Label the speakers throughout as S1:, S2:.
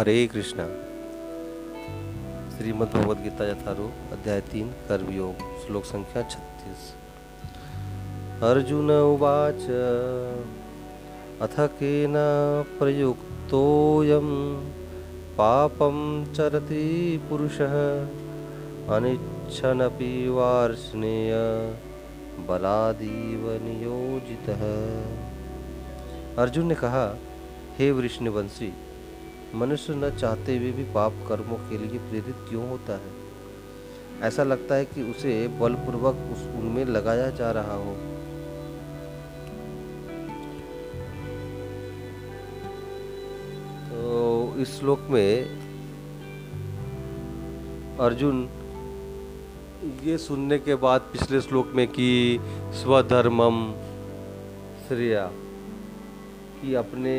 S1: हरे कृष्णा। श्रीमद् भगवद गीता यथारूप अध्याय तीन, कर्मयोग, श्लोक संख्या छत्तीस। अर्जुन उवाच, अथ केन प्रयुक्तोऽयं पापं चरति पुरुषः, अनिच्छनपि वार्ष्णेय बलादीव नियोजितः। अर्जुन ने कहा, हे वृष्णवंशी मनुष्य न चाहते हुए भी पाप कर्मों के लिए प्रेरित क्यों होता है? ऐसा लगता है कि उसे बलपूर्वक उस उनमें लगाया जा रहा हो। तो इस श्लोक में अर्जुन ये सुनने के बाद पिछले श्लोक में कि स्वधर्मम श्रेया, कि अपने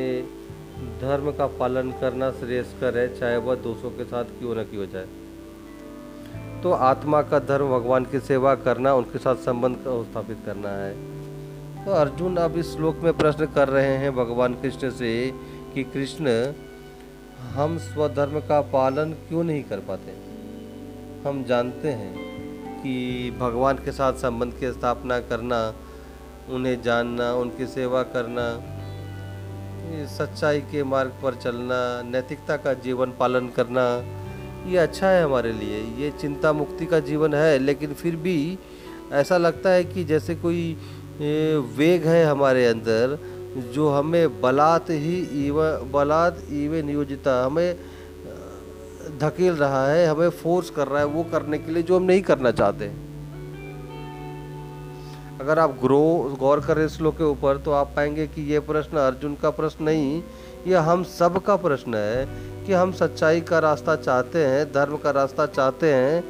S1: धर्म का पालन करना श्रेयस्कर है, चाहे वह दोषों के साथ क्यों न क्यों जाए। तो आत्मा का धर्म भगवान की सेवा करना, उनके साथ संबंध स्थापित करना है। तो अर्जुन अब इस श्लोक में प्रश्न कर रहे हैं भगवान कृष्ण से कि, कृष्ण, हम स्वधर्म का पालन क्यों नहीं कर पाते? हम जानते हैं कि भगवान के साथ संबंध की स्थापना करना, उन्हें जानना, उनकी सेवा करना सच्चाई के मार्ग पर चलना, नैतिकता का जीवन पालन करना, ये अच्छा है हमारे लिए। ये चिंता मुक्ति का जीवन है, लेकिन फिर भी ऐसा लगता है कि जैसे कोई वेग है हमारे अंदर, जो हमें बलात् ही इव बलात् इवे नियोजिता, हमें धकेल रहा है, हमें फोर्स कर रहा है, वो करने के लिए जो हम नहीं करना चाहते। अगर आप ग्रो गौर करें श्लोक के ऊपर तो आप पाएँगे कि ये प्रश्न अर्जुन का प्रश्न नहीं, ये हम सब का प्रश्न है कि हम सच्चाई का रास्ता चाहते हैं, धर्म का रास्ता चाहते हैं,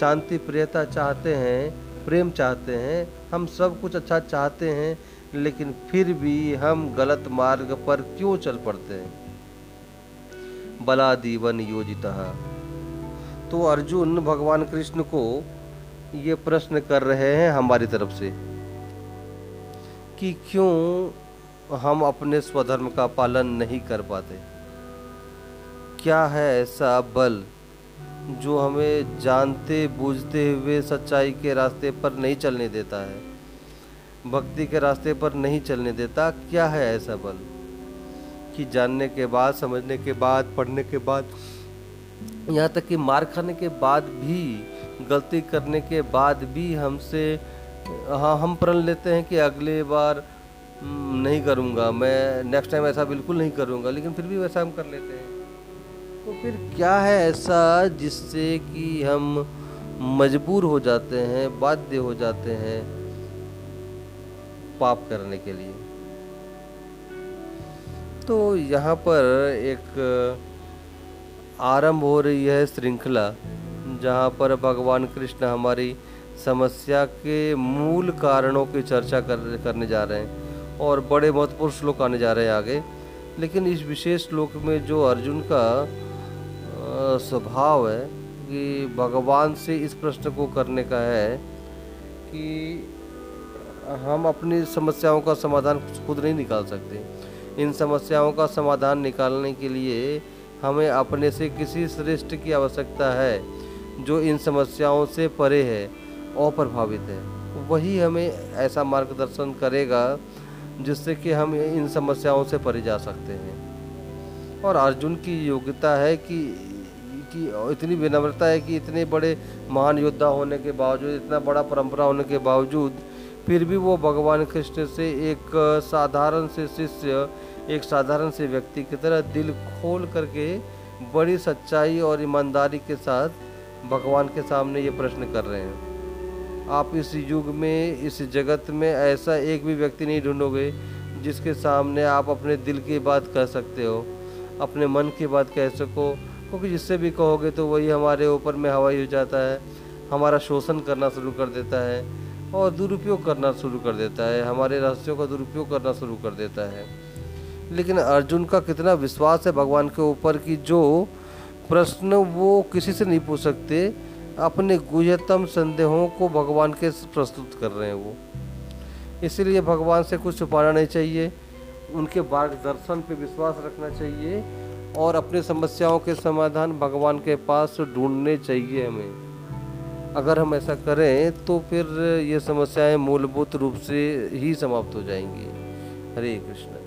S1: शांति, प्रियता चाहते हैं, प्रेम चाहते हैं, हम सब कुछ अच्छा चाहते हैं, लेकिन फिर भी हम गलत मार्ग पर क्यों चल पड़ते हैं? बलादीवन योजिता। तो अर्जुन भगवान कृष्ण को ये प्रश्न कर रहे हैं हमारी तरफ़ से। कि क्यों हम अपने स्वधर्म का पालन नहीं कर पाते? क्या है ऐसा बल जो हमें जानते, बूझते हुए सच्चाई के रास्ते पर नहीं चलने देता है? भक्ति के रास्ते पर नहीं चलने देता? क्या है ऐसा बल? कि जानने के बाद, समझने के बाद, पढ़ने के बाद, यहाँ तक कि मार खाने के बाद भी, गलती करने के बाद भी हमसे हाँ हम प्रण लेते हैं कि अगले बार हम्म, नहीं करूँगा। मैं नेक्स्ट टाइम ऐसा बिल्कुल नहीं करूँगा लेकिन फिर भी वैसा हम कर लेते हैं। तो फिर क्या है ऐसा जिससे कि हम मजबूर हो जाते हैं बाध्य हो जाते हैं पाप करने के लिए? तो यहाँ पर एक आरंभ हो रही है श्रृंखला जहाँ पर भगवान कृष्ण हमारी समस्या के मूल कारणों की चर्चा कर, करने जा रहे हैं और बड़े महत्वपूर्ण श्लोक आने जा रहे हैं आगे। लेकिन इस विशेष श्लोक में जो अर्जुन का स्वभाव है कि भगवान से इस प्रश्न को करने का है कि हम अपनी समस्याओं का समाधान खुद नहीं निकाल सकते। इन समस्याओं का समाधान निकालने के लिए हमें अपने से किसी श्रेष्ठ की आवश्यकता है जो इन समस्याओं से परे है। अप्रभावित है। वही हमें ऐसा मार्गदर्शन करेगा जिससे कि हम इन समस्याओं से परे जा सकते हैं। और अर्जुन की योग्यता है कि कि इतनी विनम्रता है कि इतने बड़े महान योद्धा होने के बावजूद, इतना बड़ा परंपरा होने के बावजूद, फिर भी वो भगवान कृष्ण से एक साधारण से शिष्य, एक साधारण से व्यक्ति की तरह दिल खोल करके बड़ी सच्चाई और ईमानदारी के साथ भगवान के सामने ये प्रश्न कर रहे हैं। आप इस युग में, इस जगत में ऐसा एक भी व्यक्ति नहीं ढूंढोगे जिसके सामने आप अपने दिल की बात कह सकते हो, अपने मन की बात कह सको। क्योंकि जिससे भी कहोगे तो वही हमारे ऊपर में हवाई हो जाता है, हमारा शोषण करना शुरू कर देता है और दुरुपयोग करना शुरू कर देता है, हमारे रहस्यों का दुरुपयोग करना शुरू कर देता है। लेकिन अर्जुन का कितना विश्वास है भगवान के ऊपर कि जो प्रश्न वो किसी से नहीं पूछ सकते अपने गुहतम संदेहों को भगवान के प्रस्तुत कर रहे हैं वो। इसलिए भगवान से कुछ छुपाना नहीं चाहिए, उनके मार्गदर्शन पे विश्वास रखना चाहिए और अपनी समस्याओं के समाधान भगवान के पास ढूँढने चाहिए हमें। अगर हम ऐसा करें तो फिर ये समस्याएँ मूलभूत रूप से ही समाप्त हो जाएँगी। हरे कृष्ण।